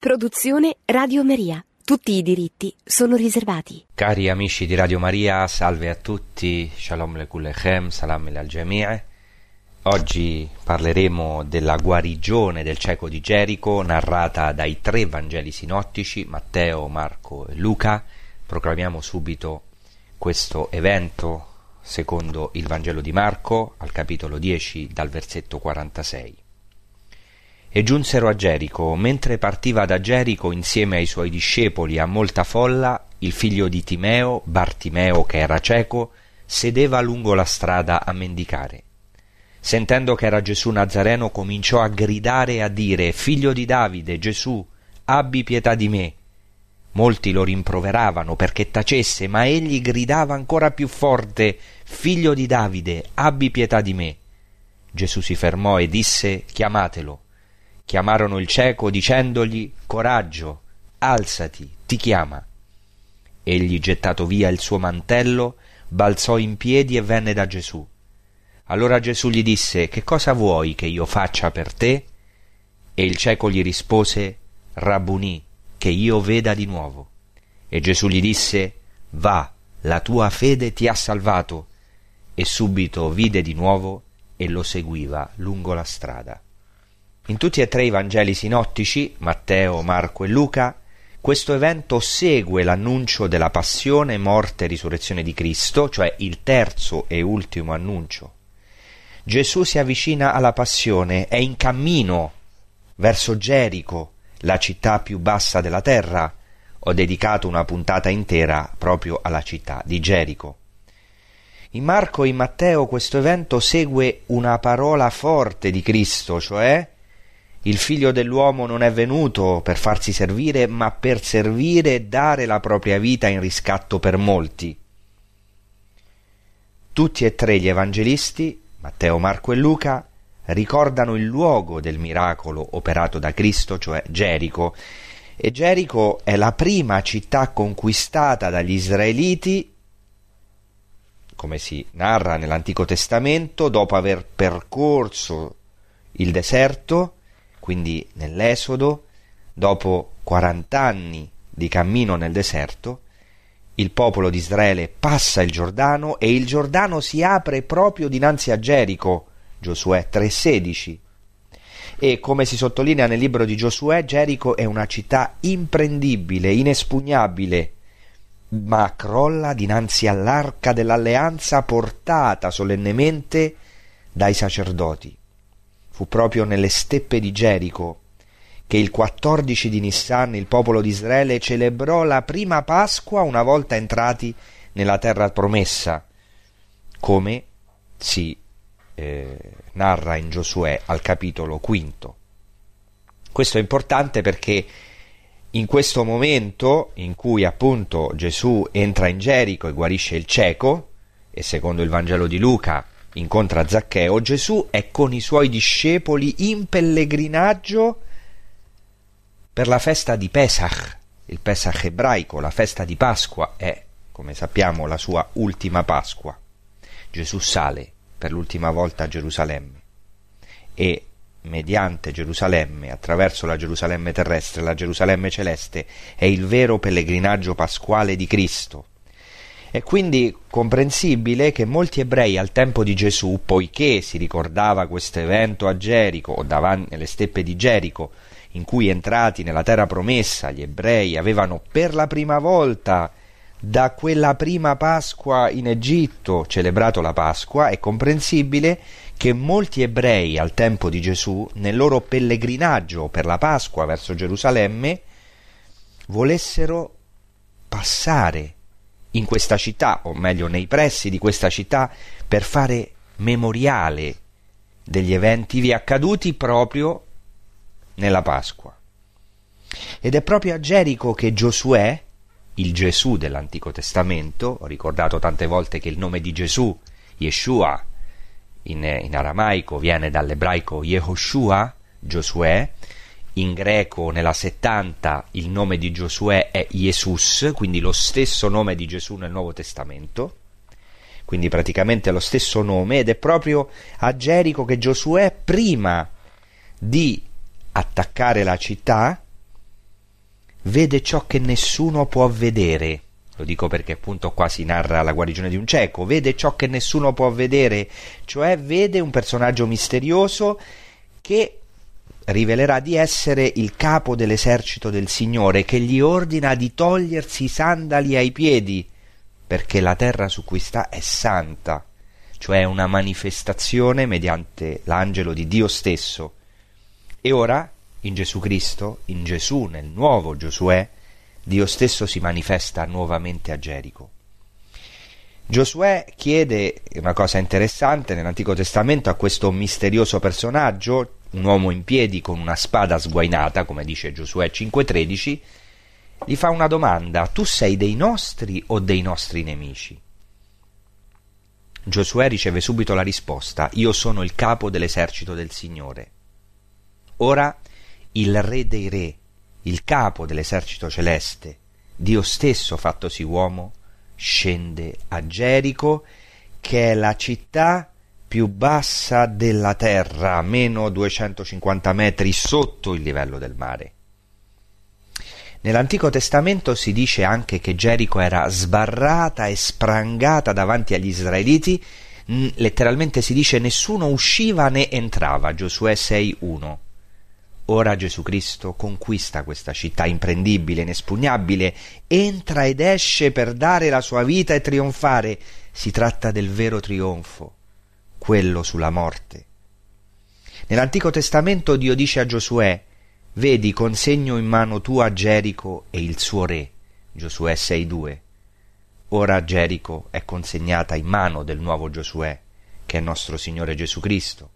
Produzione Radio Maria. Tutti i diritti sono riservati. Cari amici di Radio Maria, salve a tutti, shalom lekullechem, salam al jami'e. Oggi parleremo della guarigione del cieco di Gerico, narrata dai tre Vangeli sinottici, Matteo, Marco e Luca. Proclamiamo subito questo evento secondo il Vangelo di Marco, al capitolo 10, dal versetto 46 e giunsero a Gerico. Mentre partiva da Gerico insieme ai suoi discepoli a molta folla, il figlio di Timeo, Bartimeo che era cieco, sedeva lungo la strada a mendicare. Sentendo che era Gesù Nazareno, cominciò a gridare e a dire Figlio di Davide, Gesù, abbi pietà di me. Molti lo rimproveravano perché tacesse, ma egli gridava ancora più forte Figlio di Davide, abbi pietà di me. Gesù si fermò e disse Chiamatelo. Chiamarono il cieco dicendogli Coraggio, alzati, ti chiama. Egli, gettato via il suo mantello, balzò in piedi e venne da Gesù. Allora Gesù gli disse Che cosa vuoi che io faccia per te? E il cieco gli rispose Rabbunì, che io veda di nuovo. E Gesù gli disse Va, la tua fede ti ha salvato. E subito vide di nuovo e lo seguiva lungo la strada. In tutti e tre i Vangeli sinottici, Matteo, Marco e Luca, questo evento segue l'annuncio della passione, morte e risurrezione di Cristo, cioè il terzo e ultimo annuncio. Gesù si avvicina alla passione, è in cammino verso Gerico, la città più bassa della terra. Ho dedicato una puntata intera proprio alla città di Gerico. In Marco e in Matteo questo evento segue una parola forte di Cristo, cioè il figlio dell'uomo non è venuto per farsi servire, ma per servire e dare la propria vita in riscatto per molti. Tutti e tre gli evangelisti, Matteo, Marco e Luca, ricordano il luogo del miracolo operato da Cristo, cioè Gerico, e Gerico è la prima città conquistata dagli israeliti, come si narra nell'Antico Testamento, dopo aver percorso il deserto, quindi nell'Esodo, dopo 40 anni di cammino nel deserto, il popolo di Israele passa il Giordano e il Giordano si apre proprio dinanzi a Gerico, Giosuè 3:16. E come si sottolinea nel libro di Giosuè, Gerico è una città imprendibile, inespugnabile, ma crolla dinanzi all'arca dell'alleanza portata solennemente dai sacerdoti. Fu proprio nelle steppe di Gerico che il 14 di Nissan il popolo di Israele celebrò la prima Pasqua una volta entrati nella terra promessa, come si eh, narra in Giosuè al capitolo quinto. Questo è importante perché in questo momento in cui appunto Gesù entra in Gerico e guarisce il cieco, e secondo il Vangelo di Luca incontra Zaccheo, Gesù è con i suoi discepoli in pellegrinaggio per la festa di Pesach, il Pesach ebraico, la festa di Pasqua è, come sappiamo, la sua ultima Pasqua. Gesù sale per l'ultima volta a Gerusalemme. E mediante Gerusalemme, attraverso la Gerusalemme terrestre, la Gerusalemme celeste, è il vero pellegrinaggio pasquale di Cristo è quindi comprensibile che molti ebrei al tempo di Gesù, poiché si ricordava questo evento a Gerico o davanti nelle steppe di Gerico, in cui entrati nella terra promessa gli ebrei avevano per la prima volta da quella prima Pasqua in Egitto celebrato la Pasqua, è comprensibile che molti ebrei al tempo di Gesù, nel loro pellegrinaggio per la Pasqua verso Gerusalemme, volessero passare in questa città, o meglio nei pressi di questa città, per fare memoriale degli eventi vi accaduti proprio nella Pasqua. Ed è proprio a Gerico che Giosuè, il Gesù dell'Antico Testamento, ho ricordato tante volte che il nome di Gesù, Yeshua, in, in aramaico viene dall'ebraico Yehoshua, Giosuè, in greco nella 70 il nome di Giosuè è Jesus, quindi lo stesso nome di Gesù nel Nuovo Testamento, quindi praticamente lo stesso nome, ed è proprio a Gerico che Giosuè, prima di attaccare la città, vede ciò che nessuno può vedere. Lo dico perché appunto qua si narra la guarigione di un cieco, vede ciò che nessuno può vedere, cioè vede un personaggio misterioso che rivelerà di essere il capo dell'esercito del Signore, che gli ordina di togliersi i sandali ai piedi, perché la terra su cui sta è santa, cioè una manifestazione mediante l'angelo di Dio stesso. E ora, in Gesù Cristo, in Gesù, nel nuovo Giosuè, Dio stesso si manifesta nuovamente a Gerico. Giosuè chiede una cosa interessante nell'Antico Testamento a questo misterioso personaggio, un uomo in piedi con una spada sguainata, come dice Giosuè 5:13, gli fa una domanda: Tu sei dei nostri o dei nostri nemici? Giosuè riceve subito la risposta: Io sono il capo dell'esercito del Signore. Ora il re dei re, il capo dell'esercito celeste, Dio stesso fattosi uomo, scende a Gerico, che è la città più bassa della terra, meno 250 metri sotto il livello del mare. Nell'Antico Testamento si dice anche che Gerico era sbarrata e sprangata davanti agli israeliti, letteralmente si dice nessuno usciva né entrava, Giosuè 6.1. Ora Gesù Cristo conquista questa città imprendibile, inespugnabile, entra ed esce per dare la sua vita e trionfare. Si tratta del vero trionfo quello sulla morte. Nell'Antico Testamento Dio dice a Giosuè Vedi, consegno in mano tua Gerico e il suo re. Giosuè 6.2. Ora Gerico è consegnata in mano del nuovo Giosuè, che è nostro Signore Gesù Cristo.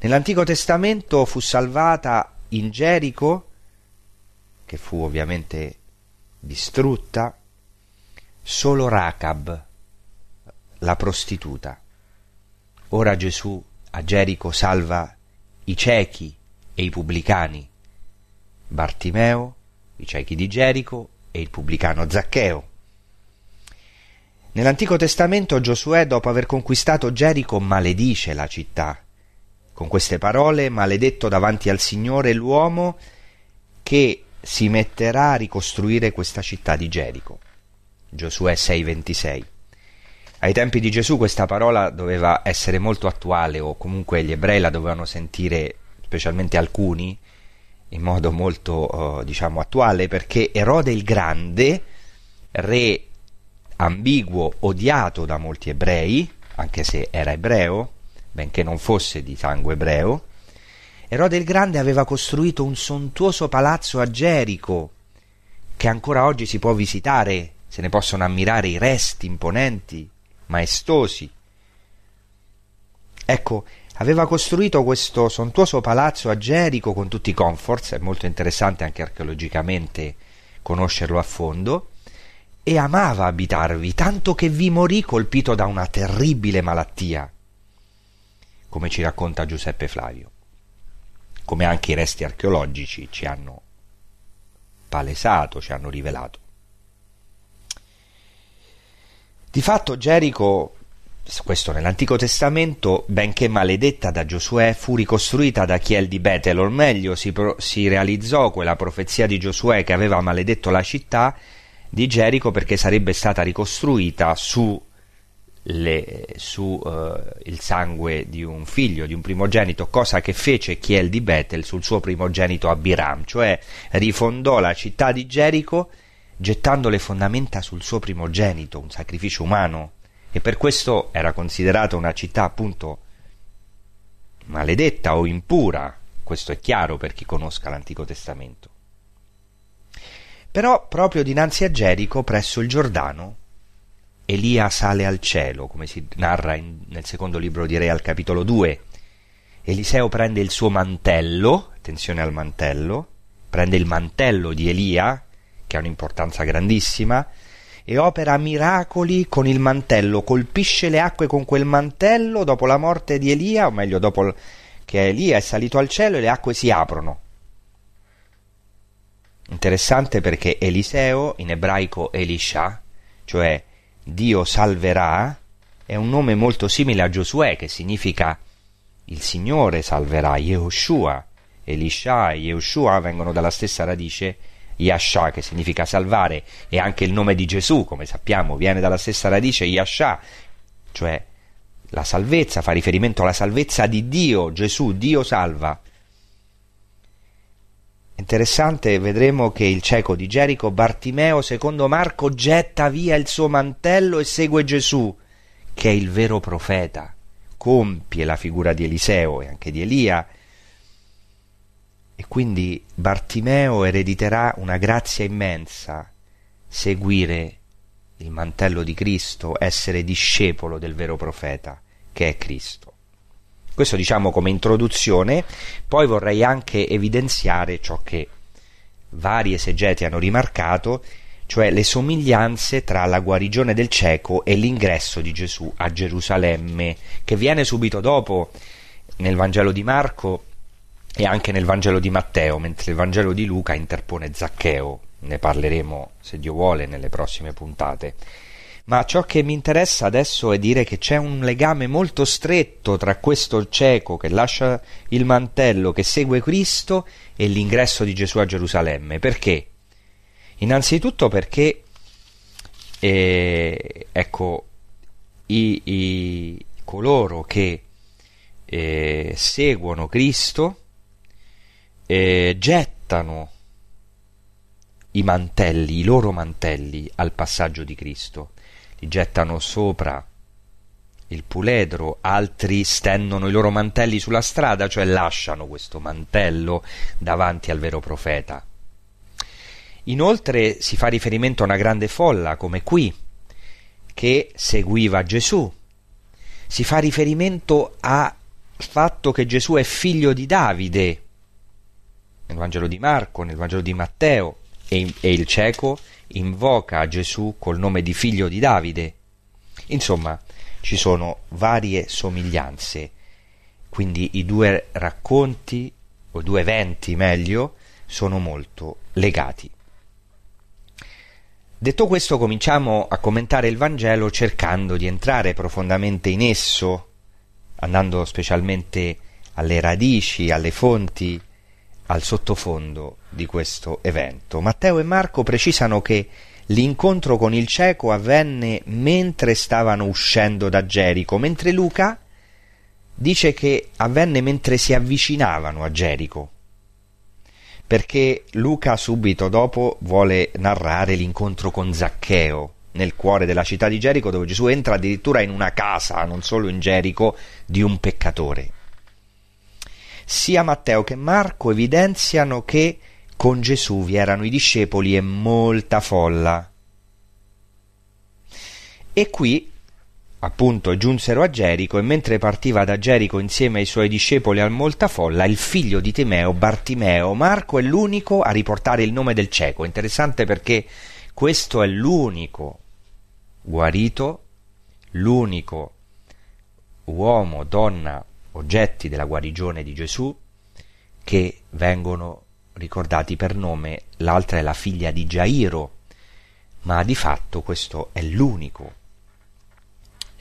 Nell'Antico Testamento fu salvata in Gerico, che fu ovviamente distrutta, solo Racab, la prostituta. Ora Gesù a Gerico salva i ciechi e i pubblicani, Bartimeo, i ciechi di Gerico e il pubblicano Zaccheo. Nell'Antico Testamento Giosuè, dopo aver conquistato Gerico, maledice la città. Con queste parole, maledetto davanti al Signore l'uomo che si metterà a ricostruire questa città di Gerico. Giosuè 6:26. Ai tempi di Gesù questa parola doveva essere molto attuale o comunque gli ebrei la dovevano sentire, specialmente alcuni, in modo molto uh, diciamo attuale perché Erode il Grande, re ambiguo, odiato da molti ebrei, anche se era ebreo, benché non fosse di sangue ebreo, Erode il Grande aveva costruito un sontuoso palazzo a Gerico che ancora oggi si può visitare, se ne possono ammirare i resti imponenti maestosi. Ecco, aveva costruito questo sontuoso palazzo a Gerico con tutti i comforts, è molto interessante anche archeologicamente conoscerlo a fondo, e amava abitarvi, tanto che vi morì colpito da una terribile malattia, come ci racconta Giuseppe Flavio, come anche i resti archeologici ci hanno palesato, ci hanno rivelato. Di fatto Gerico, questo nell'Antico Testamento, benché maledetta da Giosuè, fu ricostruita da Chiel di Betel, o meglio si, pro- si realizzò quella profezia di Giosuè che aveva maledetto la città di Gerico perché sarebbe stata ricostruita su, le, su uh, il sangue di un figlio, di un primogenito, cosa che fece Chiel di Betel sul suo primogenito Abiram, cioè rifondò la città di Gerico gettando le fondamenta sul suo primogenito, un sacrificio umano, e per questo era considerata una città appunto maledetta o impura, questo è chiaro per chi conosca l'Antico Testamento. Però proprio dinanzi a Gerico, presso il Giordano, Elia sale al cielo, come si narra in, nel secondo libro di Re al capitolo 2. Eliseo prende il suo mantello, attenzione al mantello, prende il mantello di Elia, che ha un'importanza grandissima, e opera miracoli con il mantello, colpisce le acque con quel mantello dopo la morte di Elia, o meglio dopo che Elia è salito al cielo e le acque si aprono. Interessante perché Eliseo, in ebraico Elisha, cioè Dio salverà, è un nome molto simile a Giosuè, che significa il Signore salverà, Yehoshua. Elisha e Yehoshua vengono dalla stessa radice Yasha che significa salvare e anche il nome di Gesù, come sappiamo, viene dalla stessa radice Yasha, cioè la salvezza, fa riferimento alla salvezza di Dio, Gesù, Dio salva. Interessante, vedremo che il cieco di Gerico, Bartimeo, secondo Marco, getta via il suo mantello e segue Gesù, che è il vero profeta, compie la figura di Eliseo e anche di Elia, e quindi Bartimeo erediterà una grazia immensa, seguire il mantello di Cristo, essere discepolo del vero profeta, che è Cristo. Questo diciamo come introduzione, poi vorrei anche evidenziare ciò che vari esegeti hanno rimarcato, cioè le somiglianze tra la guarigione del cieco e l'ingresso di Gesù a Gerusalemme, che viene subito dopo nel Vangelo di Marco e anche nel Vangelo di Matteo, mentre il Vangelo di Luca interpone Zaccheo. Ne parleremo, se Dio vuole, nelle prossime puntate. Ma ciò che mi interessa adesso è dire che c'è un legame molto stretto tra questo cieco che lascia il mantello, che segue Cristo, e l'ingresso di Gesù a Gerusalemme. Perché? Innanzitutto perché, eh, ecco, i, i, coloro che eh, seguono Cristo eh, gettano i mantelli, i loro mantelli al passaggio di Cristo, li gettano sopra il puledro, altri stendono i loro mantelli sulla strada, cioè lasciano questo mantello davanti al vero profeta. Inoltre si fa riferimento a una grande folla, come qui, che seguiva Gesù. Si fa riferimento al fatto che Gesù è figlio di Davide, nel Vangelo di Marco, nel Vangelo di Matteo, e, e il cieco invoca Gesù col nome di figlio di Davide. Insomma, ci sono varie somiglianze, quindi i due racconti, o due eventi meglio, sono molto legati. Detto questo, cominciamo a commentare il Vangelo cercando di entrare profondamente in esso, andando specialmente alle radici, alle fonti, al sottofondo di questo evento. Matteo e Marco precisano che l'incontro con il cieco avvenne mentre stavano uscendo da Gerico, mentre Luca dice che avvenne mentre si avvicinavano a Gerico, perché Luca subito dopo vuole narrare l'incontro con Zaccheo nel cuore della città di Gerico, dove Gesù entra addirittura in una casa, non solo in Gerico, di un peccatore sia Matteo che Marco evidenziano che con Gesù vi erano i discepoli e molta folla. E qui, appunto, giunsero a Gerico e mentre partiva da Gerico insieme ai suoi discepoli al molta folla, il figlio di Timeo, Bartimeo, Marco è l'unico a riportare il nome del cieco. Interessante perché questo è l'unico guarito, l'unico uomo, donna oggetti della guarigione di Gesù che vengono ricordati per nome, l'altra è la figlia di Gairo, ma di fatto questo è l'unico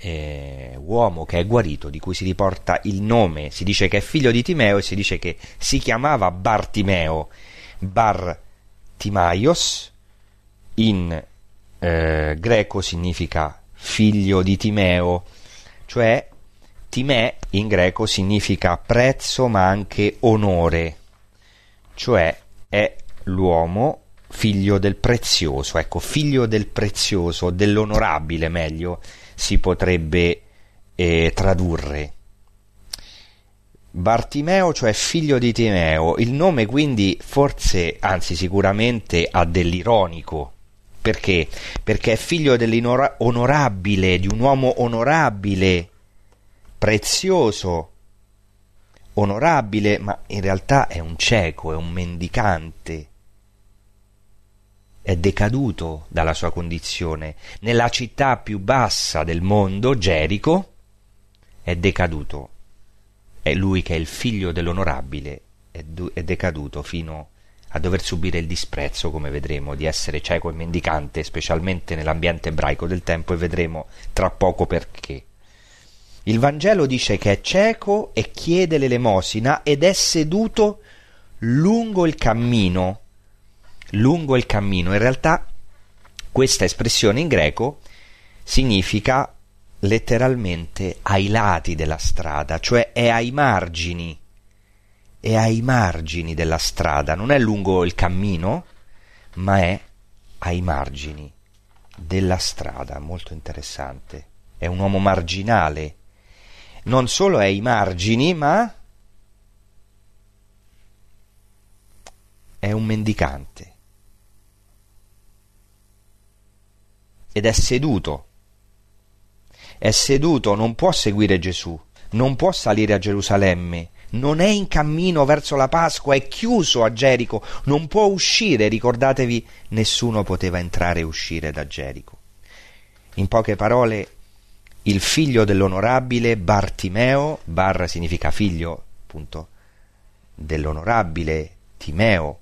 eh, uomo che è guarito di cui si riporta il nome, si dice che è figlio di Timeo e si dice che si chiamava Bartimeo, Bartimaios, in eh, greco significa figlio di Timeo, cioè Timè in greco significa prezzo ma anche onore, cioè è l'uomo figlio del prezioso, ecco, figlio del prezioso, dell'onorabile meglio si potrebbe eh, tradurre. Bartimeo, cioè figlio di Timeo, il nome quindi forse, anzi sicuramente ha dell'ironico. Perché? Perché è figlio dell'onorabile, di un uomo onorabile, prezioso, onorabile, ma in realtà è un cieco, è un mendicante. È decaduto dalla sua condizione. Nella città più bassa del mondo, Gerico, è decaduto. È lui che è il figlio dell'onorabile, è, è decaduto fino a dover subire il disprezzo, come vedremo, di essere cieco e mendicante, specialmente nell'ambiente ebraico del tempo, e vedremo tra poco perché. Il Vangelo dice che è cieco e chiede l'elemosina ed è seduto lungo il cammino. lungo il cammino. In realtà questa espressione in greco significa letteralmente ai lati della strada, cioè è ai margini, è ai margini della strada, non è lungo il cammino, ma è ai margini della strada, molto interessante. È un uomo marginale. Non solo è ai margini, ma è un mendicante. Ed è seduto. È seduto, non può seguire Gesù, non può salire a Gerusalemme, non è in cammino verso la Pasqua, è chiuso a Gerico, non può uscire, ricordatevi, nessuno poteva entrare e uscire da Gerico. In poche parole, il figlio dell'onorabile Bartimeo, Bar significa figlio, appunto, dell'onorabile Timeo,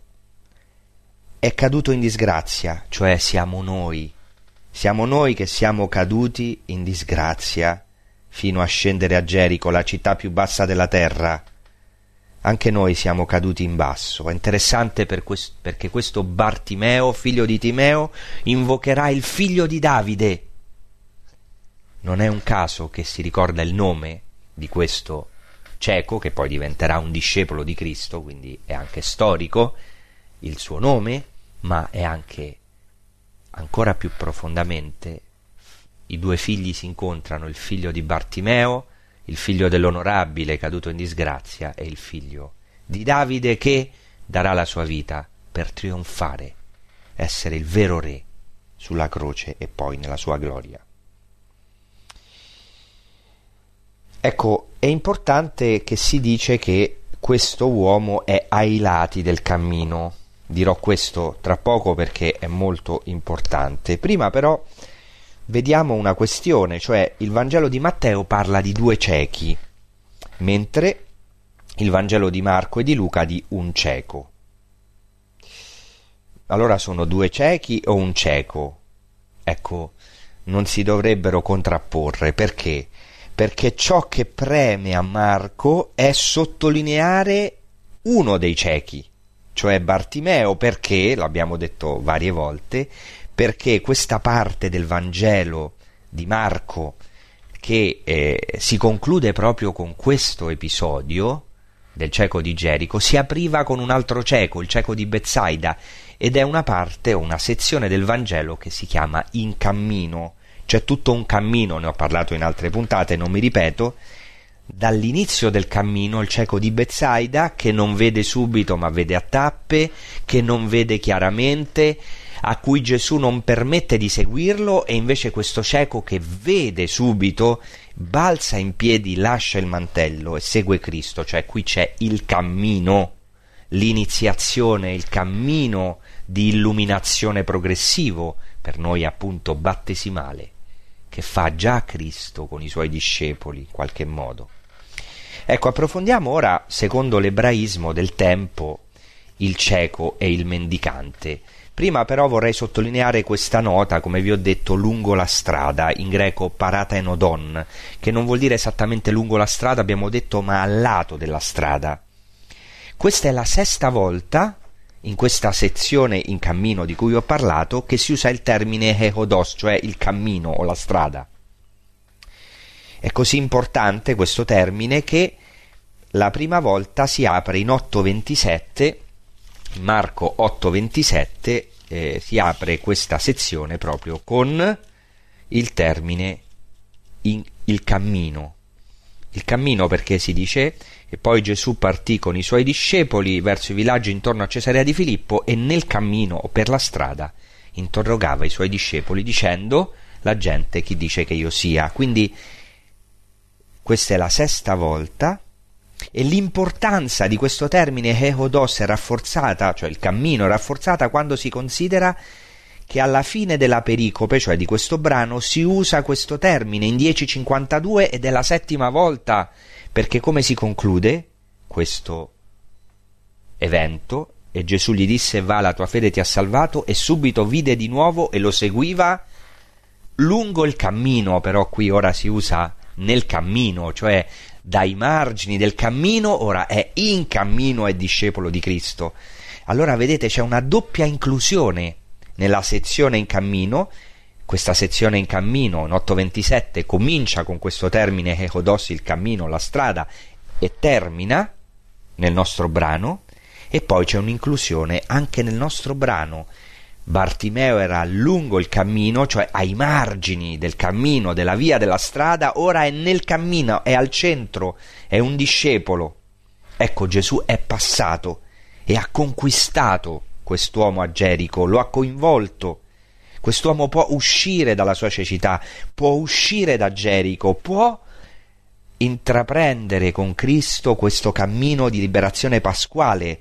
è caduto in disgrazia, cioè siamo noi, siamo noi che siamo caduti in disgrazia fino a scendere a Gerico, la città più bassa della terra, anche noi siamo caduti in basso. È interessante per quest- perché questo Bartimeo, figlio di Timeo, invocherà il figlio di Davide. Non è un caso che si ricorda il nome di questo cieco, che poi diventerà un discepolo di Cristo, quindi è anche storico il suo nome, ma è anche ancora più profondamente i due figli si incontrano, il figlio di Bartimeo il figlio dell'onorabile caduto in disgrazia è il figlio di Davide che darà la sua vita per trionfare, essere il vero re sulla croce e poi nella sua gloria. Ecco, è importante che si dice che questo uomo è ai lati del cammino. Dirò questo tra poco perché è molto importante. Prima però vediamo una questione, cioè il Vangelo di Matteo parla di due ciechi, mentre il Vangelo di Marco e di Luca di un cieco. Allora sono due ciechi o un cieco? Ecco, non si dovrebbero contrapporre perché? Perché ciò che preme a Marco è sottolineare uno dei ciechi, cioè Bartimeo, perché, l'abbiamo detto varie volte, perché questa parte del Vangelo di Marco che eh, si conclude proprio con questo episodio del cieco di Gerico si apriva con un altro cieco, il cieco di Bezzaida, ed è una parte una sezione del Vangelo che si chiama In cammino. C'è tutto un cammino, ne ho parlato in altre puntate, non mi ripeto, dall'inizio del cammino il cieco di Bezzaida che non vede subito ma vede a tappe, che non vede chiaramente, a cui Gesù non permette di seguirlo e invece questo cieco che vede subito balza in piedi, lascia il mantello e segue Cristo, cioè qui c'è il cammino, l'iniziazione, il cammino di illuminazione progressivo, per noi appunto battesimale, che fa già Cristo con i suoi discepoli in qualche modo. Ecco, approfondiamo ora, secondo l'ebraismo del tempo, il cieco e il mendicante. Prima però vorrei sottolineare questa nota, come vi ho detto, lungo la strada, in greco parata enodon, che non vuol dire esattamente lungo la strada, abbiamo detto, ma al lato della strada. Questa è la sesta volta in questa sezione in cammino di cui ho parlato che si usa il termine ehodos, cioè il cammino o la strada. È così importante questo termine che la prima volta si apre in 827 Marco 8:27 eh, si apre questa sezione proprio con il termine in, il cammino. Il cammino perché si dice e poi Gesù partì con i suoi discepoli verso i villaggi intorno a Cesarea di Filippo e nel cammino o per la strada interrogava i suoi discepoli dicendo la gente chi dice che io sia. Quindi questa è la sesta volta e l'importanza di questo termine Ehodos è rafforzata, cioè il cammino è rafforzata quando si considera che alla fine della pericope, cioè di questo brano, si usa questo termine in 1052 ed è la settima volta, perché come si conclude questo evento? E Gesù gli disse va la tua fede ti ha salvato e subito vide di nuovo e lo seguiva lungo il cammino, però qui ora si usa nel cammino, cioè dai margini del cammino, ora è in cammino, è discepolo di Cristo. Allora vedete c'è una doppia inclusione nella sezione in cammino. Questa sezione in cammino in 827 comincia con questo termine Echodossi il cammino, la strada e termina nel nostro brano e poi c'è un'inclusione anche nel nostro brano. Bartimeo era lungo il cammino, cioè ai margini del cammino, della via della strada, ora è nel cammino, è al centro, è un discepolo. Ecco, Gesù è passato e ha conquistato quest'uomo a Gerico, lo ha coinvolto. Quest'uomo può uscire dalla sua cecità, può uscire da Gerico, può intraprendere con Cristo questo cammino di liberazione pasquale.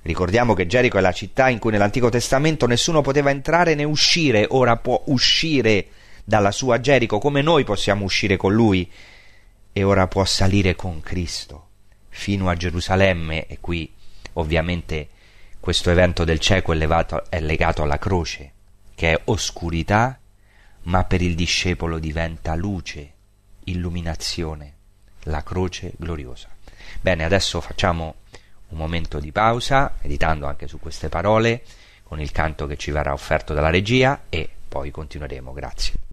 Ricordiamo che Gerico è la città in cui nell'Antico Testamento nessuno poteva entrare né uscire, ora può uscire dalla sua Gerico come noi possiamo uscire con lui e ora può salire con Cristo fino a Gerusalemme e qui ovviamente questo evento del cieco è, levato, è legato alla croce, che è oscurità, ma per il discepolo diventa luce illuminazione, la croce gloriosa. Bene, adesso facciamo un momento di pausa, meditando anche su queste parole, con il canto che ci verrà offerto dalla regia e poi continueremo. Grazie.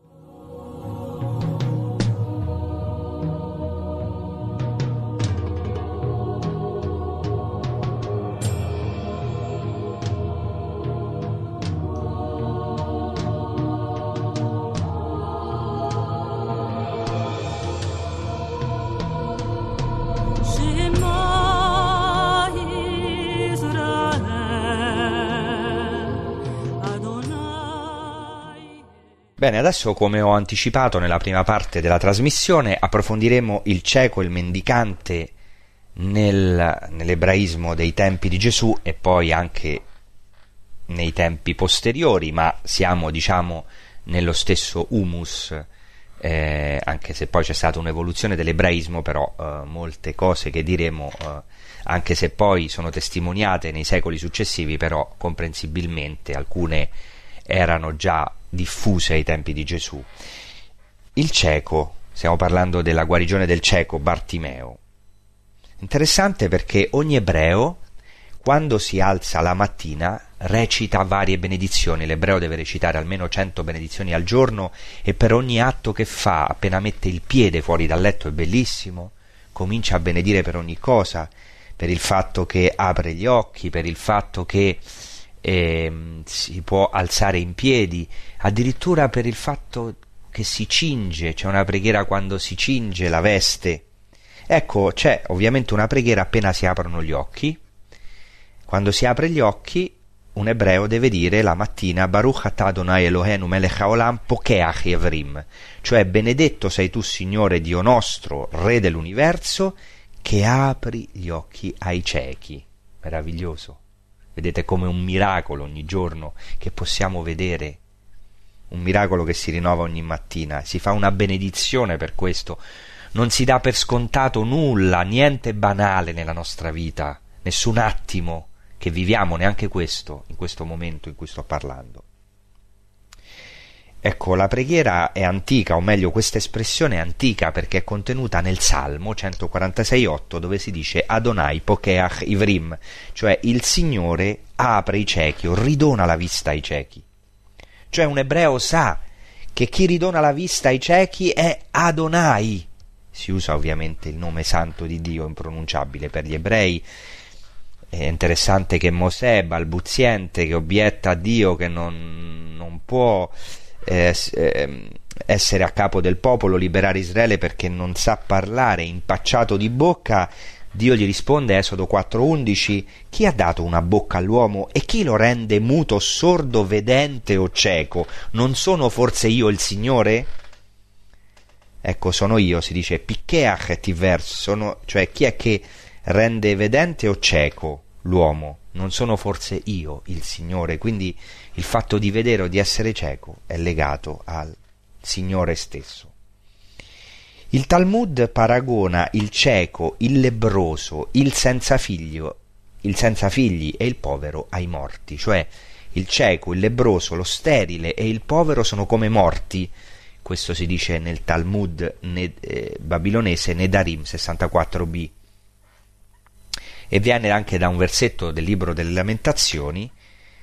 Bene, adesso come ho anticipato nella prima parte della trasmissione, approfondiremo il cieco e il mendicante nel, nell'ebraismo dei tempi di Gesù e poi anche nei tempi posteriori, ma siamo diciamo nello stesso humus, eh, anche se poi c'è stata un'evoluzione dell'ebraismo, però eh, molte cose che diremo, eh, anche se poi sono testimoniate nei secoli successivi, però comprensibilmente alcune erano già diffuse ai tempi di Gesù. Il cieco, stiamo parlando della guarigione del cieco Bartimeo. Interessante perché ogni ebreo, quando si alza la mattina, recita varie benedizioni. L'ebreo deve recitare almeno cento benedizioni al giorno e per ogni atto che fa, appena mette il piede fuori dal letto, è bellissimo, comincia a benedire per ogni cosa, per il fatto che apre gli occhi, per il fatto che eh, si può alzare in piedi, addirittura per il fatto che si cinge, c'è una preghiera quando si cinge la veste. Ecco, c'è ovviamente una preghiera appena si aprono gli occhi. Quando si apre gli occhi, un ebreo deve dire la mattina Baruch atah Adonai Elohenu melech haolam pokeach evrim, cioè benedetto sei tu Signore Dio nostro, Re dell'universo, che apri gli occhi ai ciechi. Meraviglioso. Vedete come un miracolo ogni giorno che possiamo vedere, un miracolo che si rinnova ogni mattina, si fa una benedizione per questo, non si dà per scontato nulla, niente banale nella nostra vita, nessun attimo che viviamo, neanche questo, in questo momento in cui sto parlando. Ecco, la preghiera è antica, o meglio, questa espressione è antica perché è contenuta nel Salmo 146,8 dove si dice Adonai pokeach ivrim, cioè il Signore apre i ciechi o ridona la vista ai ciechi. Cioè un ebreo sa che chi ridona la vista ai ciechi è Adonai. Si usa ovviamente il nome santo di Dio impronunciabile per gli ebrei. È interessante che Mosè, balbuziente, che obietta a Dio che non, non può eh, ehm, essere a capo del popolo, liberare Israele perché non sa parlare, impacciato di bocca, Dio gli risponde, Esodo 4:11, chi ha dato una bocca all'uomo e chi lo rende muto, sordo, vedente o cieco? Non sono forse io il Signore? Ecco, sono io, si dice, piccheach cioè chi è che rende vedente o cieco l'uomo? Non sono forse io il Signore? Quindi il fatto di vedere o di essere cieco è legato al Signore stesso. Il Talmud paragona il cieco, il lebroso, il senza figlio, il senza figli e il povero ai morti, cioè il cieco, il lebroso, lo sterile e il povero sono come morti. Questo si dice nel Talmud ne, eh, babilonese Nedarim 64b. E viene anche da un versetto del libro delle lamentazioni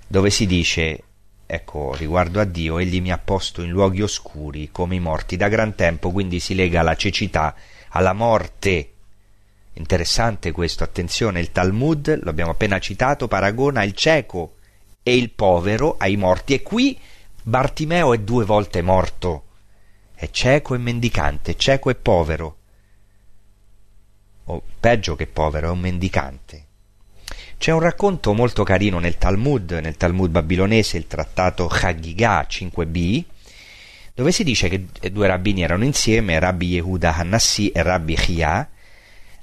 dove si dice ecco riguardo a Dio egli mi ha posto in luoghi oscuri come i morti da gran tempo quindi si lega alla cecità alla morte. Interessante questo attenzione il Talmud l'abbiamo appena citato paragona il cieco e il povero ai morti e qui Bartimeo è due volte morto è cieco e mendicante cieco e povero o peggio che povero, è un mendicante. C'è un racconto molto carino nel Talmud, nel Talmud babilonese, il trattato Chagiga 5b, dove si dice che due rabbini erano insieme, Rabbi Yehuda Hanassi e Rabbi Chia,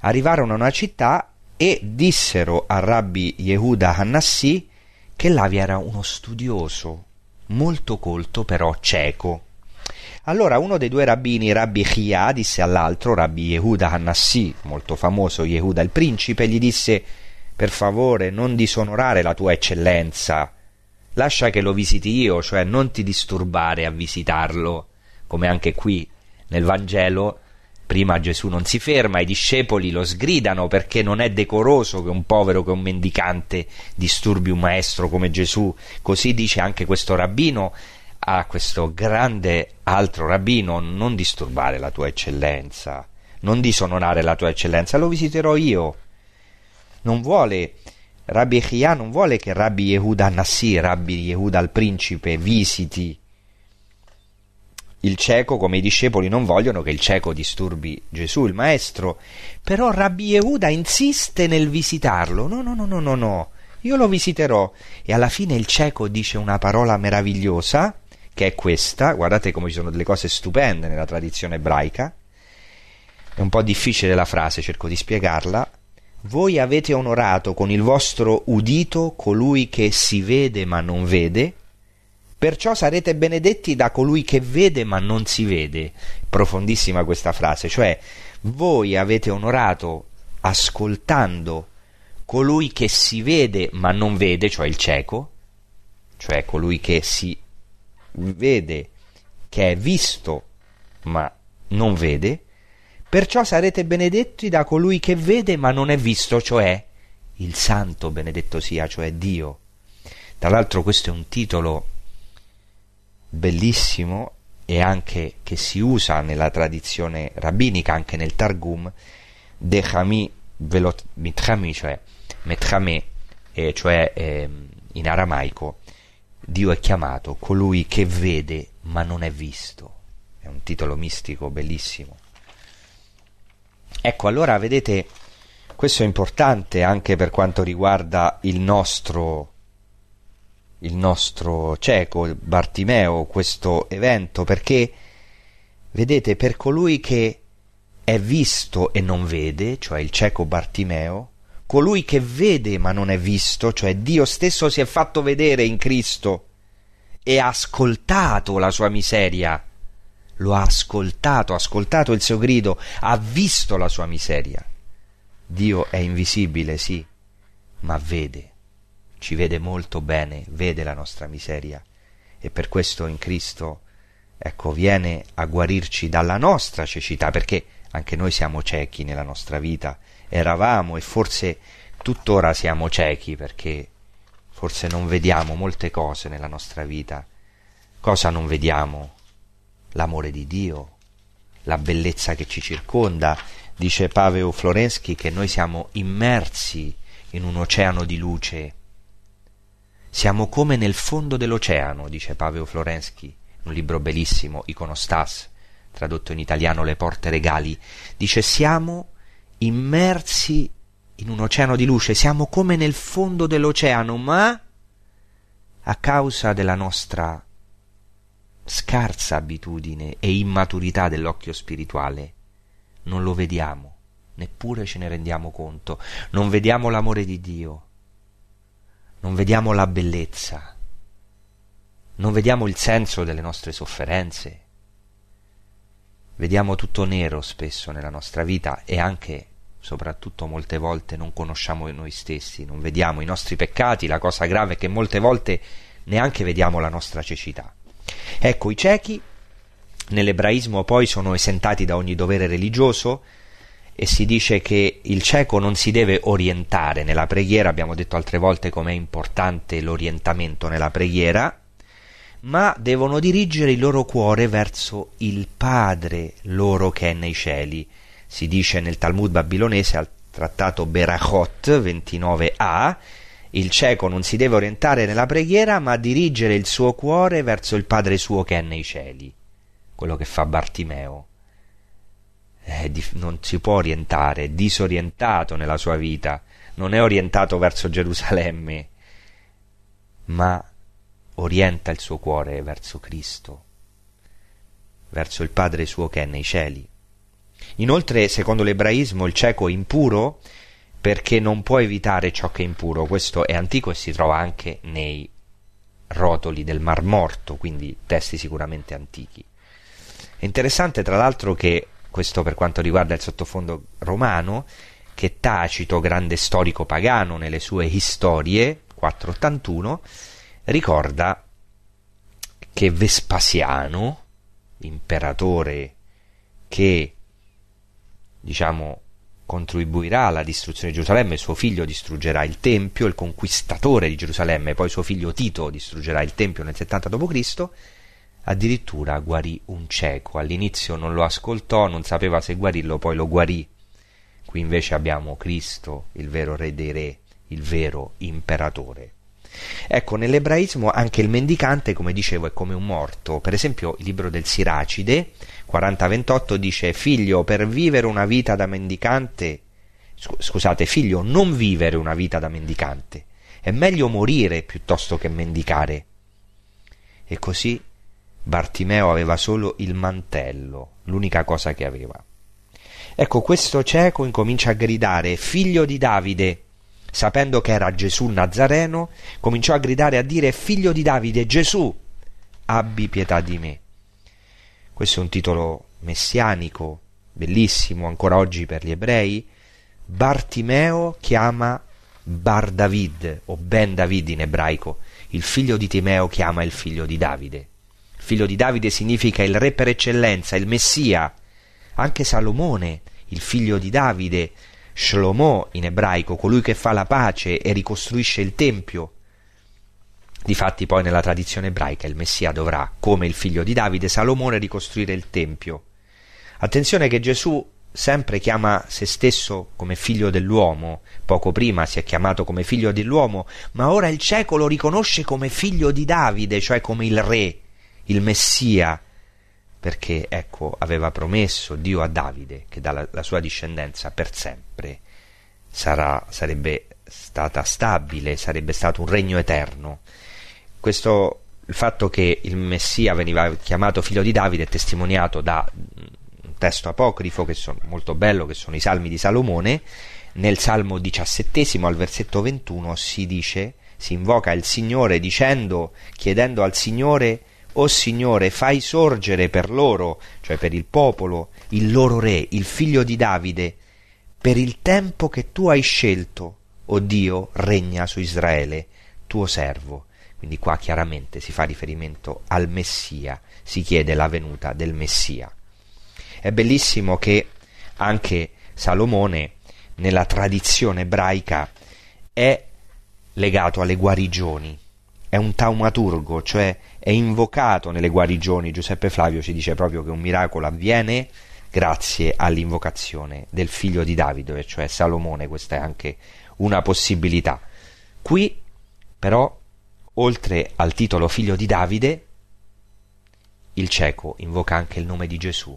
arrivarono a una città e dissero a Rabbi Yehuda Hanassi che là vi era uno studioso, molto colto però cieco. Allora uno dei due rabbini, Rabbi Chia, disse all'altro, Rabbi Yehuda Hanassi, molto famoso Yehuda il principe, gli disse per favore non disonorare la tua eccellenza, lascia che lo visiti io, cioè non ti disturbare a visitarlo, come anche qui nel Vangelo prima Gesù non si ferma, i discepoli lo sgridano perché non è decoroso che un povero, che un mendicante disturbi un maestro come Gesù, così dice anche questo rabbino a questo grande altro rabbino non disturbare la tua eccellenza, non disonorare la tua eccellenza, lo visiterò io. Non vuole Rabbi Chia non vuole che Rabbi Yehuda Nassir, Rabbi Yehuda il principe, visiti il cieco come i discepoli non vogliono che il cieco disturbi Gesù, il maestro. Però Rabbi Yehuda insiste nel visitarlo. No, no, no, no, no, no. Io lo visiterò. E alla fine il cieco dice una parola meravigliosa che è questa, guardate come ci sono delle cose stupende nella tradizione ebraica, è un po' difficile la frase, cerco di spiegarla. Voi avete onorato con il vostro udito colui che si vede ma non vede, perciò sarete benedetti da colui che vede ma non si vede. Profondissima questa frase, cioè voi avete onorato ascoltando colui che si vede ma non vede, cioè il cieco, cioè colui che si vede che è visto ma non vede, perciò sarete benedetti da colui che vede ma non è visto, cioè il santo benedetto sia, cioè Dio. Tra l'altro questo è un titolo bellissimo e anche che si usa nella tradizione rabbinica, anche nel Targum, Dechami Velot Mitrami, cioè Metrame, eh, cioè eh, in aramaico, Dio è chiamato colui che vede ma non è visto. È un titolo mistico bellissimo. Ecco, allora vedete, questo è importante anche per quanto riguarda il nostro il nostro cieco Bartimeo questo evento perché vedete per colui che è visto e non vede, cioè il cieco Bartimeo, colui che vede ma non è visto, cioè Dio stesso si è fatto vedere in Cristo e ha ascoltato la sua miseria, lo ha ascoltato, ha ascoltato il suo grido, ha visto la sua miseria. Dio è invisibile, sì, ma vede, ci vede molto bene, vede la nostra miseria e per questo in Cristo, ecco, viene a guarirci dalla nostra cecità, perché anche noi siamo ciechi nella nostra vita eravamo e forse tuttora siamo ciechi perché forse non vediamo molte cose nella nostra vita. Cosa non vediamo? L'amore di Dio, la bellezza che ci circonda. Dice Paveo Florensky che noi siamo immersi in un oceano di luce. Siamo come nel fondo dell'oceano, dice Paveo Florensky, un libro bellissimo, Iconostas, tradotto in italiano Le porte regali. Dice siamo immersi in un oceano di luce, siamo come nel fondo dell'oceano, ma a causa della nostra scarsa abitudine e immaturità dell'occhio spirituale non lo vediamo, neppure ce ne rendiamo conto, non vediamo l'amore di Dio, non vediamo la bellezza, non vediamo il senso delle nostre sofferenze, vediamo tutto nero spesso nella nostra vita e anche soprattutto molte volte non conosciamo noi stessi, non vediamo i nostri peccati, la cosa grave è che molte volte neanche vediamo la nostra cecità. Ecco, i ciechi nell'ebraismo poi sono esentati da ogni dovere religioso e si dice che il cieco non si deve orientare nella preghiera, abbiamo detto altre volte com'è importante l'orientamento nella preghiera, ma devono dirigere il loro cuore verso il Padre loro che è nei cieli. Si dice nel Talmud babilonese al trattato Berachot 29a, il cieco non si deve orientare nella preghiera, ma dirigere il suo cuore verso il Padre suo che è nei cieli, quello che fa Bartimeo eh, non si può orientare, è disorientato nella sua vita, non è orientato verso Gerusalemme, ma orienta il suo cuore verso Cristo, verso il Padre suo che è nei cieli. Inoltre, secondo l'ebraismo, il cieco è impuro perché non può evitare ciò che è impuro. Questo è antico e si trova anche nei rotoli del Mar Morto, quindi testi sicuramente antichi. È interessante, tra l'altro, che questo per quanto riguarda il sottofondo romano, che Tacito, grande storico pagano, nelle sue Storie 481, ricorda che Vespasiano, imperatore che diciamo contribuirà alla distruzione di Gerusalemme, suo figlio distruggerà il Tempio, il conquistatore di Gerusalemme, poi suo figlio Tito distruggerà il Tempio nel 70 d.C., addirittura guarì un cieco. All'inizio non lo ascoltò, non sapeva se guarirlo, poi lo guarì. Qui invece abbiamo Cristo, il vero re dei re, il vero imperatore. Ecco, nell'ebraismo anche il mendicante, come dicevo, è come un morto. Per esempio, il libro del Siracide 40-28 dice: Figlio, per vivere una vita da mendicante, scusate, figlio, non vivere una vita da mendicante. È meglio morire piuttosto che mendicare. E così Bartimeo aveva solo il mantello, l'unica cosa che aveva. Ecco, questo cieco incomincia a gridare figlio di Davide. Sapendo che era Gesù Nazareno, cominciò a gridare a dire figlio di Davide, Gesù, abbi pietà di me. Questo è un titolo messianico, bellissimo ancora oggi per gli ebrei. Bartimeo chiama Bar David o Ben David in ebraico. Il figlio di Timeo chiama il figlio di Davide figlio di Davide significa il re per eccellenza, il Messia. Anche Salomone, il figlio di Davide, Shlomo in ebraico, colui che fa la pace e ricostruisce il Tempio. Difatti poi nella tradizione ebraica il Messia dovrà, come il figlio di Davide, Salomone ricostruire il Tempio. Attenzione che Gesù sempre chiama se stesso come figlio dell'uomo, poco prima si è chiamato come figlio dell'uomo, ma ora il cieco lo riconosce come figlio di Davide, cioè come il re il Messia, perché ecco aveva promesso Dio a Davide che dalla la sua discendenza per sempre sarà, sarebbe stata stabile, sarebbe stato un regno eterno. Questo il fatto che il Messia veniva chiamato figlio di Davide è testimoniato da un testo apocrifo che sono molto bello, che sono i Salmi di Salomone. Nel Salmo diciassettesimo al versetto 21 si dice, si invoca il Signore dicendo, chiedendo al Signore o Signore, fai sorgere per loro, cioè per il popolo, il loro re, il figlio di Davide, per il tempo che tu hai scelto, o Dio, regna su Israele, tuo servo. Quindi qua chiaramente si fa riferimento al Messia, si chiede la venuta del Messia. È bellissimo che anche Salomone, nella tradizione ebraica, è legato alle guarigioni è un taumaturgo, cioè è invocato nelle guarigioni. Giuseppe Flavio ci dice proprio che un miracolo avviene grazie all'invocazione del figlio di Davide, cioè Salomone, questa è anche una possibilità. Qui però, oltre al titolo figlio di Davide, il cieco invoca anche il nome di Gesù.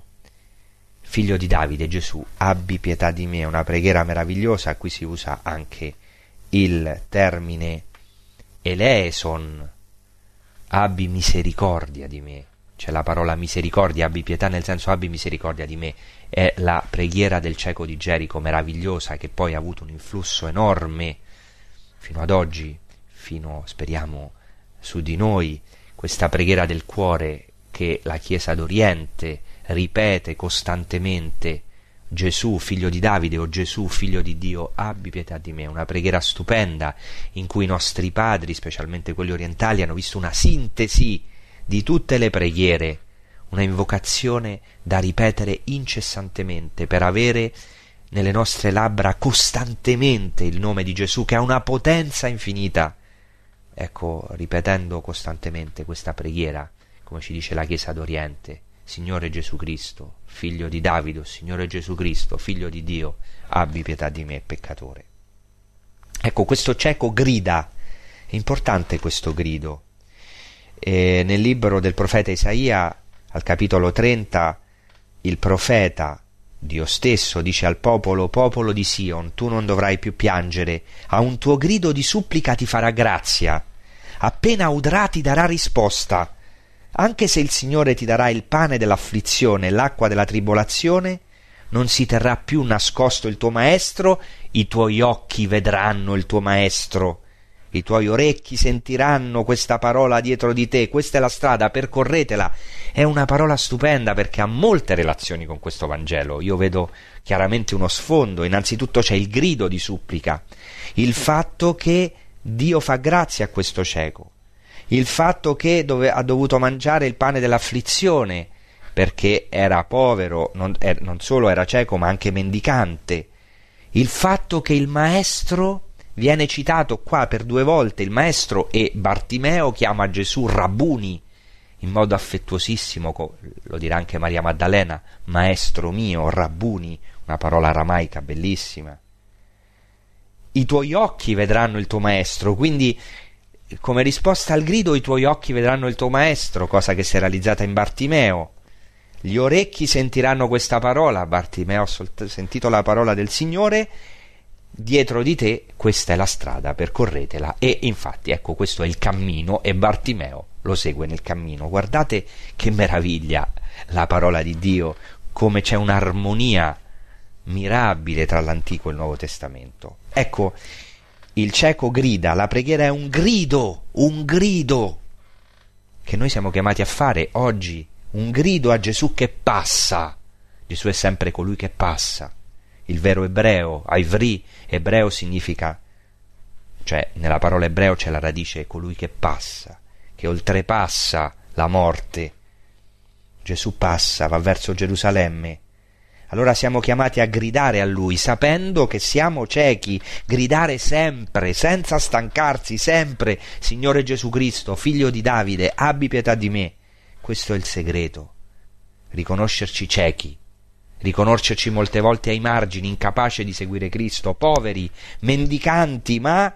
Figlio di Davide, Gesù, abbi pietà di me, una preghiera meravigliosa, qui si usa anche il termine eleison, abbi misericordia di me. C'è la parola misericordia, abbi pietà nel senso abbi misericordia di me. È la preghiera del cieco di Gerico meravigliosa che poi ha avuto un influsso enorme fino ad oggi, fino speriamo su di noi, questa preghiera del cuore che la Chiesa d'Oriente ripete costantemente Gesù, figlio di Davide, o Gesù, figlio di Dio, abbi pietà di me. Una preghiera stupenda in cui i nostri padri, specialmente quelli orientali, hanno visto una sintesi di tutte le preghiere, una invocazione da ripetere incessantemente per avere nelle nostre labbra costantemente il nome di Gesù che ha una potenza infinita. Ecco, ripetendo costantemente questa preghiera, come ci dice la Chiesa d'Oriente, Signore Gesù Cristo, figlio di Davido, Signore Gesù Cristo, figlio di Dio, abbi pietà di me, peccatore. Ecco, questo cieco grida, è importante questo grido. E nel libro del profeta Isaia, al capitolo 30, il profeta Dio stesso dice al popolo, popolo di Sion, tu non dovrai più piangere, a un tuo grido di supplica ti farà grazia, appena udrà ti darà risposta. Anche se il Signore ti darà il pane dell'afflizione e l'acqua della tribolazione, non si terrà più nascosto il tuo maestro, i tuoi occhi vedranno il tuo maestro, i tuoi orecchi sentiranno questa parola dietro di te, questa è la strada, percorretela. È una parola stupenda perché ha molte relazioni con questo Vangelo. Io vedo chiaramente uno sfondo, innanzitutto c'è il grido di supplica, il fatto che Dio fa grazia a questo cieco, il fatto che dove, ha dovuto mangiare il pane dell'afflizione perché era povero, non, eh, non solo era cieco ma anche mendicante, il fatto che il maestro viene citato qua per due volte il maestro e Bartimeo chiama Gesù Rabbuni in modo affettuosissimo, lo dirà anche Maria Maddalena, maestro mio, Rabbuni, una parola aramaica bellissima. I tuoi occhi vedranno il tuo maestro, quindi come risposta al grido i tuoi occhi vedranno il tuo maestro, cosa che si è realizzata in Bartimeo. Gli orecchi sentiranno questa parola, Bartimeo ha sentito la parola del Signore dietro di te questa è la strada, percorretela. E infatti, ecco, questo è il cammino e Bartimeo lo segue nel cammino. Guardate che meraviglia la parola di Dio, come c'è un'armonia mirabile tra l'Antico e il Nuovo Testamento. Ecco, il cieco grida, la preghiera è un grido, un grido che noi siamo chiamati a fare oggi, un grido a Gesù che passa. Gesù è sempre colui che passa il vero ebreo, Aivri, ebreo significa, cioè nella parola ebreo c'è la radice colui che passa, che oltrepassa la morte. Gesù passa, va verso Gerusalemme. Allora siamo chiamati a gridare a Lui, sapendo che siamo ciechi, gridare sempre, senza stancarsi, sempre, Signore Gesù Cristo, figlio di Davide, abbi pietà di me. Questo è il segreto, riconoscerci ciechi, riconoscerci molte volte ai margini, incapaci di seguire Cristo, poveri, mendicanti, ma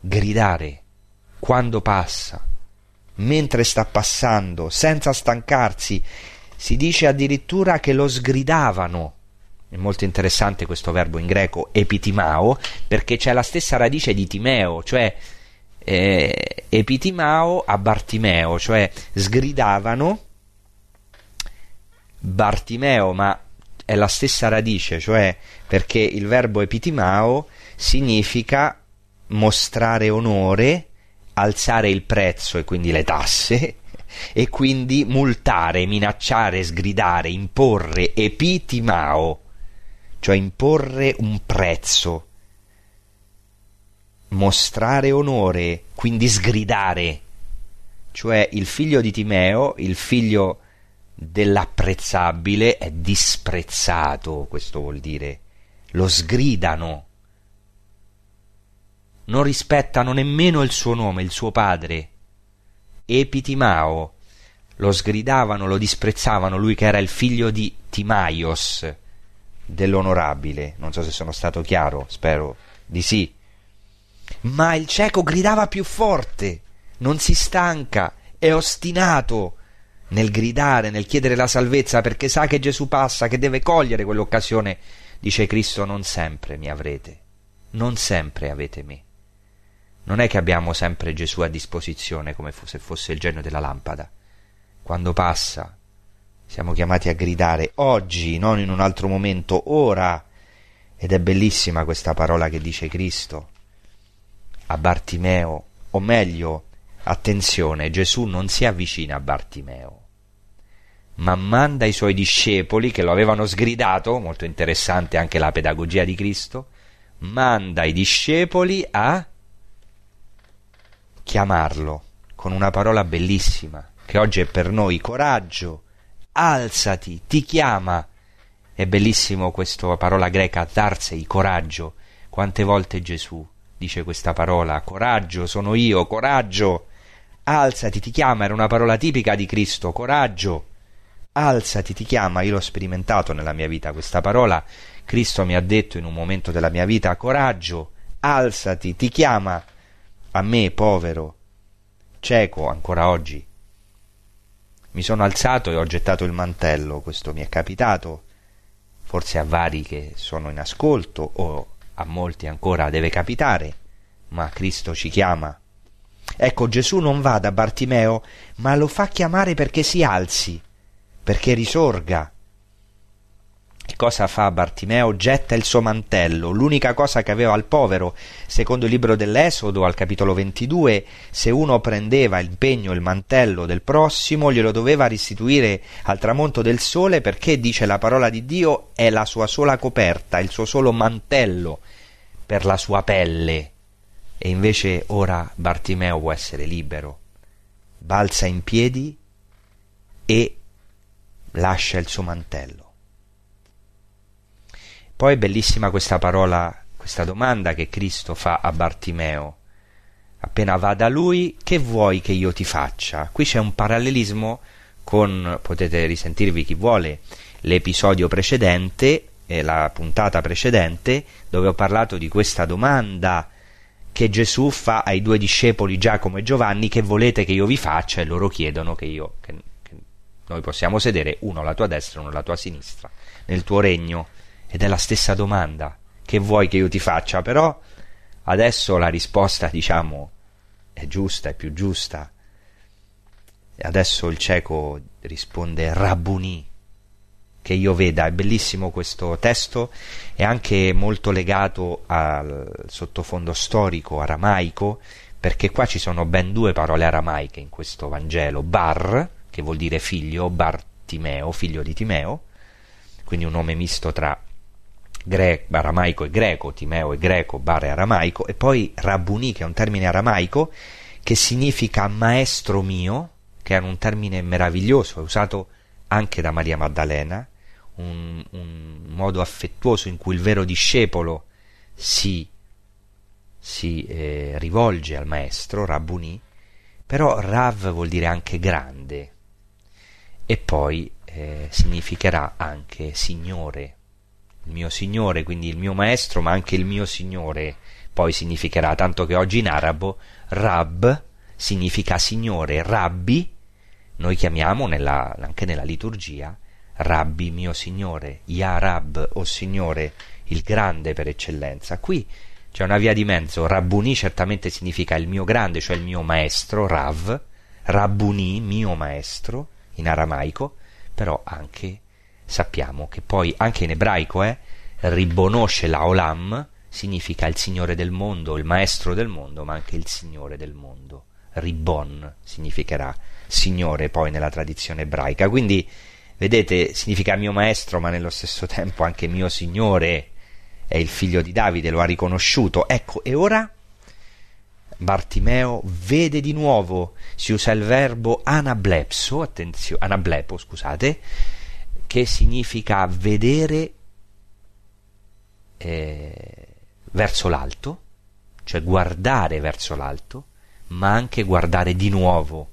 gridare quando passa, mentre sta passando, senza stancarsi. Si dice addirittura che lo sgridavano. È molto interessante questo verbo in greco epitimao, perché c'è la stessa radice di timeo, cioè eh, epitimao a Bartimeo, cioè sgridavano Bartimeo, ma è la stessa radice, cioè perché il verbo epitimao significa mostrare onore, alzare il prezzo e quindi le tasse, e quindi multare, minacciare, sgridare, imporre, epitimao, cioè imporre un prezzo, mostrare onore, quindi sgridare, cioè il figlio di Timeo, il figlio dell'apprezzabile è disprezzato, questo vuol dire, lo sgridano, non rispettano nemmeno il suo nome, il suo padre. Epitimao, lo sgridavano, lo disprezzavano, lui che era il figlio di Timaios, dell'onorabile, non so se sono stato chiaro, spero di sì. Ma il cieco gridava più forte, non si stanca, è ostinato, nel gridare, nel chiedere la salvezza, perché sa che Gesù passa, che deve cogliere quell'occasione, dice Cristo, non sempre mi avrete, non sempre avete me. Non è che abbiamo sempre Gesù a disposizione come se fosse il genio della lampada. Quando passa, siamo chiamati a gridare oggi, non in un altro momento, ora. Ed è bellissima questa parola che dice Cristo a Bartimeo, o meglio, Attenzione, Gesù non si avvicina a Bartimeo, ma manda i suoi discepoli che lo avevano sgridato, molto interessante anche la pedagogia di Cristo, manda i discepoli a chiamarlo con una parola bellissima che oggi è per noi coraggio, alzati, ti chiama. È bellissimo questa parola greca, zarsei, coraggio. Quante volte Gesù dice questa parola, coraggio, sono io, coraggio. Alzati, ti chiama, era una parola tipica di Cristo, coraggio. Alzati, ti chiama, io l'ho sperimentato nella mia vita questa parola. Cristo mi ha detto in un momento della mia vita, coraggio, alzati, ti chiama. A me, povero, cieco ancora oggi. Mi sono alzato e ho gettato il mantello, questo mi è capitato, forse a vari che sono in ascolto o a molti ancora deve capitare, ma Cristo ci chiama. Ecco, Gesù non va da Bartimeo, ma lo fa chiamare perché si alzi, perché risorga, che cosa fa Bartimeo? Getta il suo mantello, l'unica cosa che aveva al povero. Secondo il libro dell'Esodo, al capitolo 22, se uno prendeva il pegno, il mantello del prossimo, glielo doveva restituire al tramonto del sole perché, dice la parola di Dio, è la sua sola coperta, il suo solo mantello per la sua pelle. E invece ora Bartimeo può essere libero. Balza in piedi e lascia il suo mantello. Poi è bellissima questa parola, questa domanda che Cristo fa a Bartimeo. Appena va da lui, che vuoi che io ti faccia? Qui c'è un parallelismo con, potete risentirvi chi vuole, l'episodio precedente, eh, la puntata precedente, dove ho parlato di questa domanda che Gesù fa ai due discepoli Giacomo e Giovanni, che volete che io vi faccia? E loro chiedono che io, che, che noi possiamo sedere uno alla tua destra e uno alla tua sinistra, nel tuo regno. Ed è la stessa domanda. Che vuoi che io ti faccia? Però adesso la risposta, diciamo, è giusta, è più giusta. E adesso il cieco risponde Rabbuni. Che io veda, è bellissimo questo testo, è anche molto legato al sottofondo storico aramaico, perché qua ci sono ben due parole aramaiche in questo Vangelo, bar, che vuol dire figlio, Bartimeo, figlio di Timeo, quindi un nome misto tra gre- aramaico e greco, Timeo è greco, Bar è aramaico, e poi Rabbuni, che è un termine aramaico che significa maestro mio, che è un termine meraviglioso, è usato anche da Maria Maddalena, un, un modo affettuoso in cui il vero discepolo si, si eh, rivolge al maestro, Rabbuni, però Rav vuol dire anche grande, e poi eh, significherà anche signore, il mio Signore, quindi il mio Maestro, ma anche il mio Signore, poi significherà, tanto che oggi in arabo Rab significa Signore, Rabbi, noi chiamiamo nella, anche nella liturgia Rabbi mio Signore, Ya Rab, o Signore, il grande per eccellenza. Qui c'è una via di mezzo, Rabbuni certamente significa il mio grande, cioè il mio maestro, Rav, Rabbuni, mio maestro, in aramaico, però anche sappiamo che poi anche in ebraico eh, ribonosce la olam significa il Signore del mondo, il Maestro del mondo, ma anche il Signore del mondo. Ribbon significherà Signore poi nella tradizione ebraica. Quindi, vedete, significa mio Maestro, ma nello stesso tempo anche mio Signore. È il figlio di Davide, lo ha riconosciuto. Ecco, e ora Bartimeo vede di nuovo, si usa il verbo anablepso, attenzione, anablepo, scusate, che significa vedere eh, verso l'alto, cioè guardare verso l'alto, ma anche guardare di nuovo.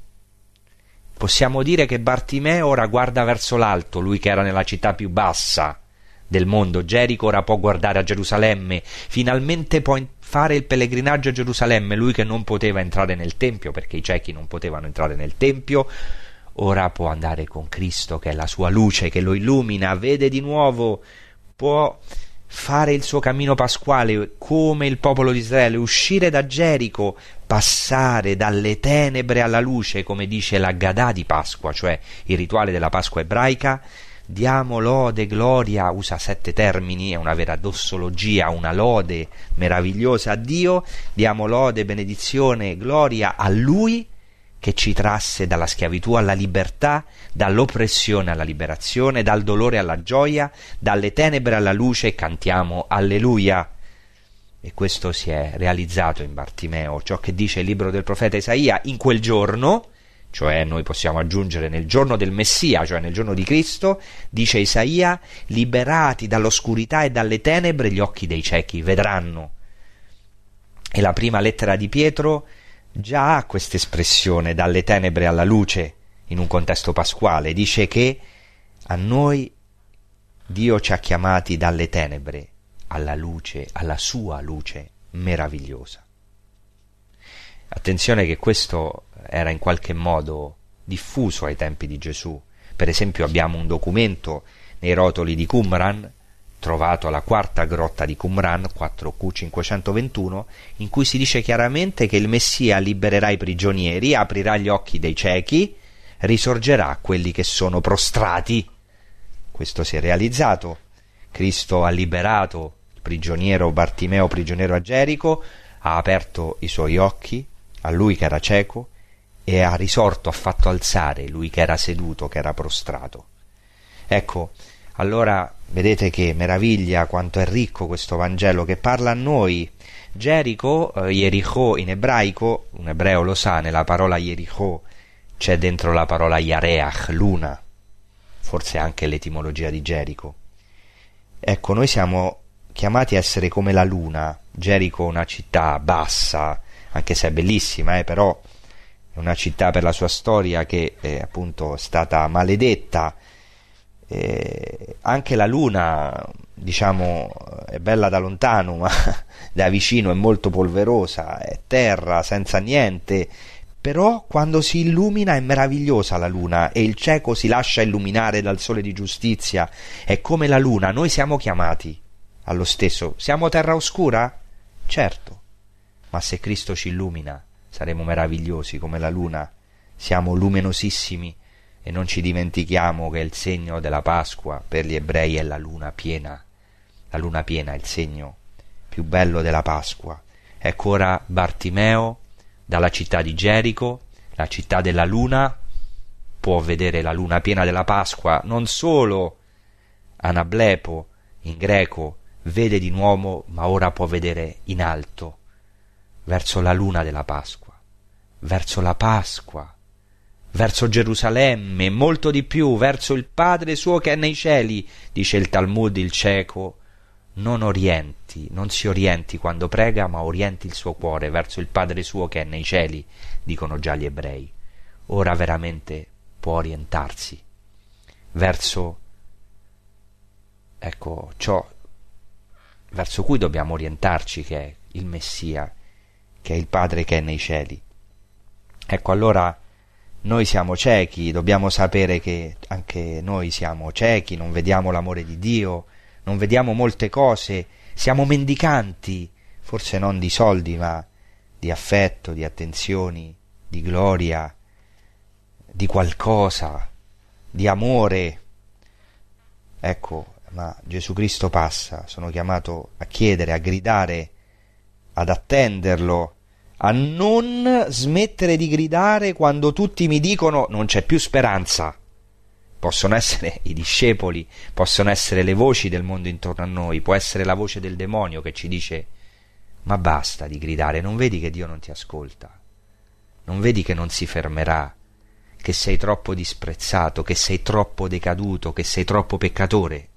Possiamo dire che Bartimeo ora guarda verso l'alto, lui che era nella città più bassa del mondo, Gerico ora può guardare a Gerusalemme, finalmente può fare il pellegrinaggio a Gerusalemme, lui che non poteva entrare nel Tempio perché i ciechi non potevano entrare nel Tempio, ora può andare con Cristo che è la sua luce che lo illumina, vede di nuovo, può fare il suo cammino pasquale come il popolo di Israele, uscire da Gerico, passare dalle tenebre alla luce, come dice la Gadà di Pasqua, cioè il rituale della Pasqua ebraica. Diamo lode, gloria, usa sette termini, è una vera dossologia, una lode meravigliosa a Dio. Diamo lode, benedizione, gloria a Lui che ci trasse dalla schiavitù alla libertà, dall'oppressione alla liberazione, dal dolore alla gioia, dalle tenebre alla luce cantiamo Alleluia. E questo si è realizzato in Bartimeo, ciò che dice il libro del profeta Isaia, in quel giorno, cioè noi possiamo aggiungere nel giorno del Messia, cioè nel giorno di Cristo, dice Isaia, liberati dall'oscurità e dalle tenebre gli occhi dei ciechi vedranno. E la prima lettera di Pietro già ha questa espressione dalle tenebre alla luce in un contesto pasquale, dice che a noi Dio ci ha chiamati dalle tenebre alla luce, alla sua luce meravigliosa. Attenzione che questo era in qualche modo diffuso ai tempi di Gesù. Per esempio abbiamo un documento nei rotoli di Qumran, trovato alla quarta grotta di Qumran, 4Q521, in cui si dice chiaramente che il Messia libererà i prigionieri, aprirà gli occhi dei ciechi, risorgerà quelli che sono prostrati. Questo si è realizzato. Cristo ha liberato il prigioniero Bartimeo, prigioniero a Gerico, ha aperto i suoi occhi a lui che era cieco e ha risorto, ha fatto alzare lui che era seduto, che era prostrato. Ecco, allora vedete che meraviglia quanto è ricco questo Vangelo che parla a noi. Gerico, eh, Jericho in ebraico, un ebreo lo sa, nella parola Jericho c'è dentro la parola Yareach, luna, forse anche l'etimologia di Gerico. Ecco, noi siamo chiamati a essere come la luna, Gerico una città bassa, anche se è bellissima, eh, però è una città per la sua storia che è appunto stata maledetta. Eh, anche la luna, diciamo, è bella da lontano, ma da vicino è molto polverosa, è terra senza niente. Però quando si illumina è meravigliosa la luna e il cieco si lascia illuminare dal sole di giustizia. È come la luna, noi siamo chiamati allo stesso. Siamo terra oscura? Certo, ma se Cristo ci illumina saremo meravigliosi come la luna, siamo luminosissimi e non ci dimentichiamo che il segno della Pasqua per gli ebrei è la luna piena. La luna piena è il segno più bello della Pasqua. Ecco ora Bartimeo dalla città di Gerico, la città della luna, può vedere la luna piena della Pasqua, non solo Anablepo in greco vede di nuovo, ma ora può vedere in alto, verso la luna della Pasqua verso la Pasqua, verso Gerusalemme, molto di più, verso il Padre suo che è nei cieli, dice il Talmud il cieco, non orienti, non si orienti quando prega, ma orienti il suo cuore verso il Padre suo che è nei cieli, dicono già gli ebrei. Ora veramente può orientarsi verso ecco ciò verso cui dobbiamo orientarci che è il Messia, che è il Padre che è nei cieli. Ecco, allora noi siamo ciechi, dobbiamo sapere che anche noi siamo ciechi, non vediamo l'amore di Dio, non vediamo molte cose, siamo mendicanti, forse non di soldi, ma di affetto, di attenzioni, di gloria, di qualcosa, di amore. Ecco, ma Gesù Cristo passa, sono chiamato a chiedere, a gridare, ad attenderlo, a non smettere di gridare quando tutti mi dicono non c'è più speranza. Possono essere i discepoli, possono essere le voci del mondo intorno a noi, può essere la voce del demonio che ci dice ma basta di gridare, non vedi che Dio non ti ascolta, non vedi che non si fermerà, che sei troppo disprezzato, che sei troppo decaduto, che sei troppo peccatore.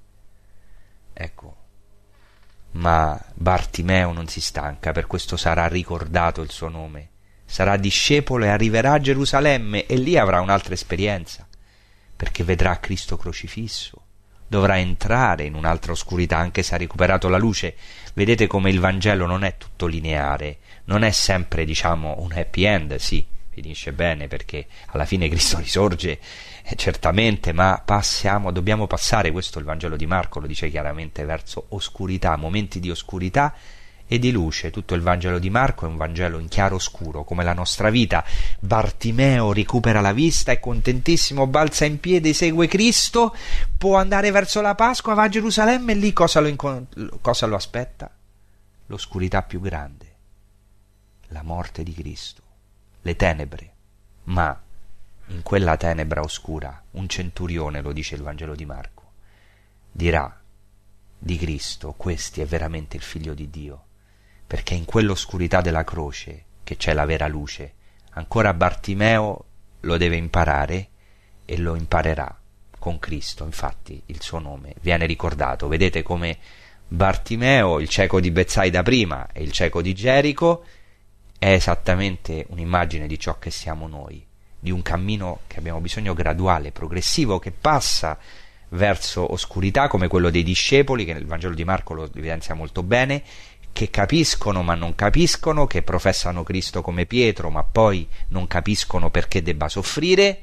Ecco, ma Bartimeo non si stanca, per questo sarà ricordato il suo nome. Sarà discepolo e arriverà a Gerusalemme e lì avrà un'altra esperienza, perché vedrà Cristo crocifisso. Dovrà entrare in un'altra oscurità, anche se ha recuperato la luce. Vedete come il Vangelo non è tutto lineare, non è sempre, diciamo, un happy end, sì, finisce bene perché alla fine Cristo risorge eh, certamente, ma passiamo, dobbiamo passare, questo il Vangelo di Marco lo dice chiaramente, verso oscurità, momenti di oscurità e di luce. Tutto il Vangelo di Marco è un Vangelo in chiaro oscuro, come la nostra vita. Bartimeo recupera la vista, è contentissimo, balza in piedi, segue Cristo, può andare verso la Pasqua, va a Gerusalemme e lì cosa lo, incon- cosa lo aspetta? L'oscurità più grande, la morte di Cristo le tenebre, ma in quella tenebra oscura un centurione, lo dice il Vangelo di Marco, dirà di Cristo, questi è veramente il figlio di Dio, perché in quell'oscurità della croce che c'è la vera luce, ancora Bartimeo lo deve imparare e lo imparerà con Cristo, infatti il suo nome viene ricordato. Vedete come Bartimeo, il cieco di Bezzaida prima e il cieco di Gerico, è esattamente un'immagine di ciò che siamo noi, di un cammino che abbiamo bisogno graduale, progressivo, che passa verso oscurità come quello dei discepoli, che nel Vangelo di Marco lo evidenzia molto bene, che capiscono ma non capiscono, che professano Cristo come Pietro ma poi non capiscono perché debba soffrire.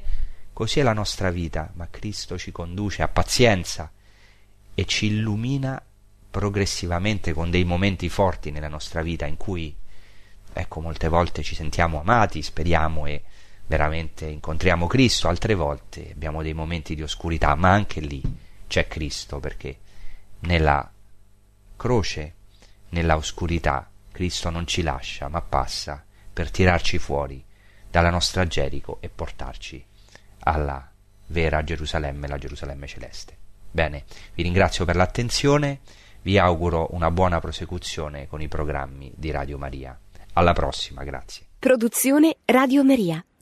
Così è la nostra vita, ma Cristo ci conduce a pazienza e ci illumina progressivamente con dei momenti forti nella nostra vita in cui, ecco, molte volte ci sentiamo amati, speriamo e veramente incontriamo Cristo, altre volte abbiamo dei momenti di oscurità, ma anche lì c'è Cristo perché nella croce, nella oscurità, Cristo non ci lascia, ma passa per tirarci fuori dalla nostra Gerico e portarci alla vera Gerusalemme, la Gerusalemme celeste. Bene, vi ringrazio per l'attenzione, vi auguro una buona prosecuzione con i programmi di Radio Maria. Alla prossima, grazie. Produzione Radio Maria.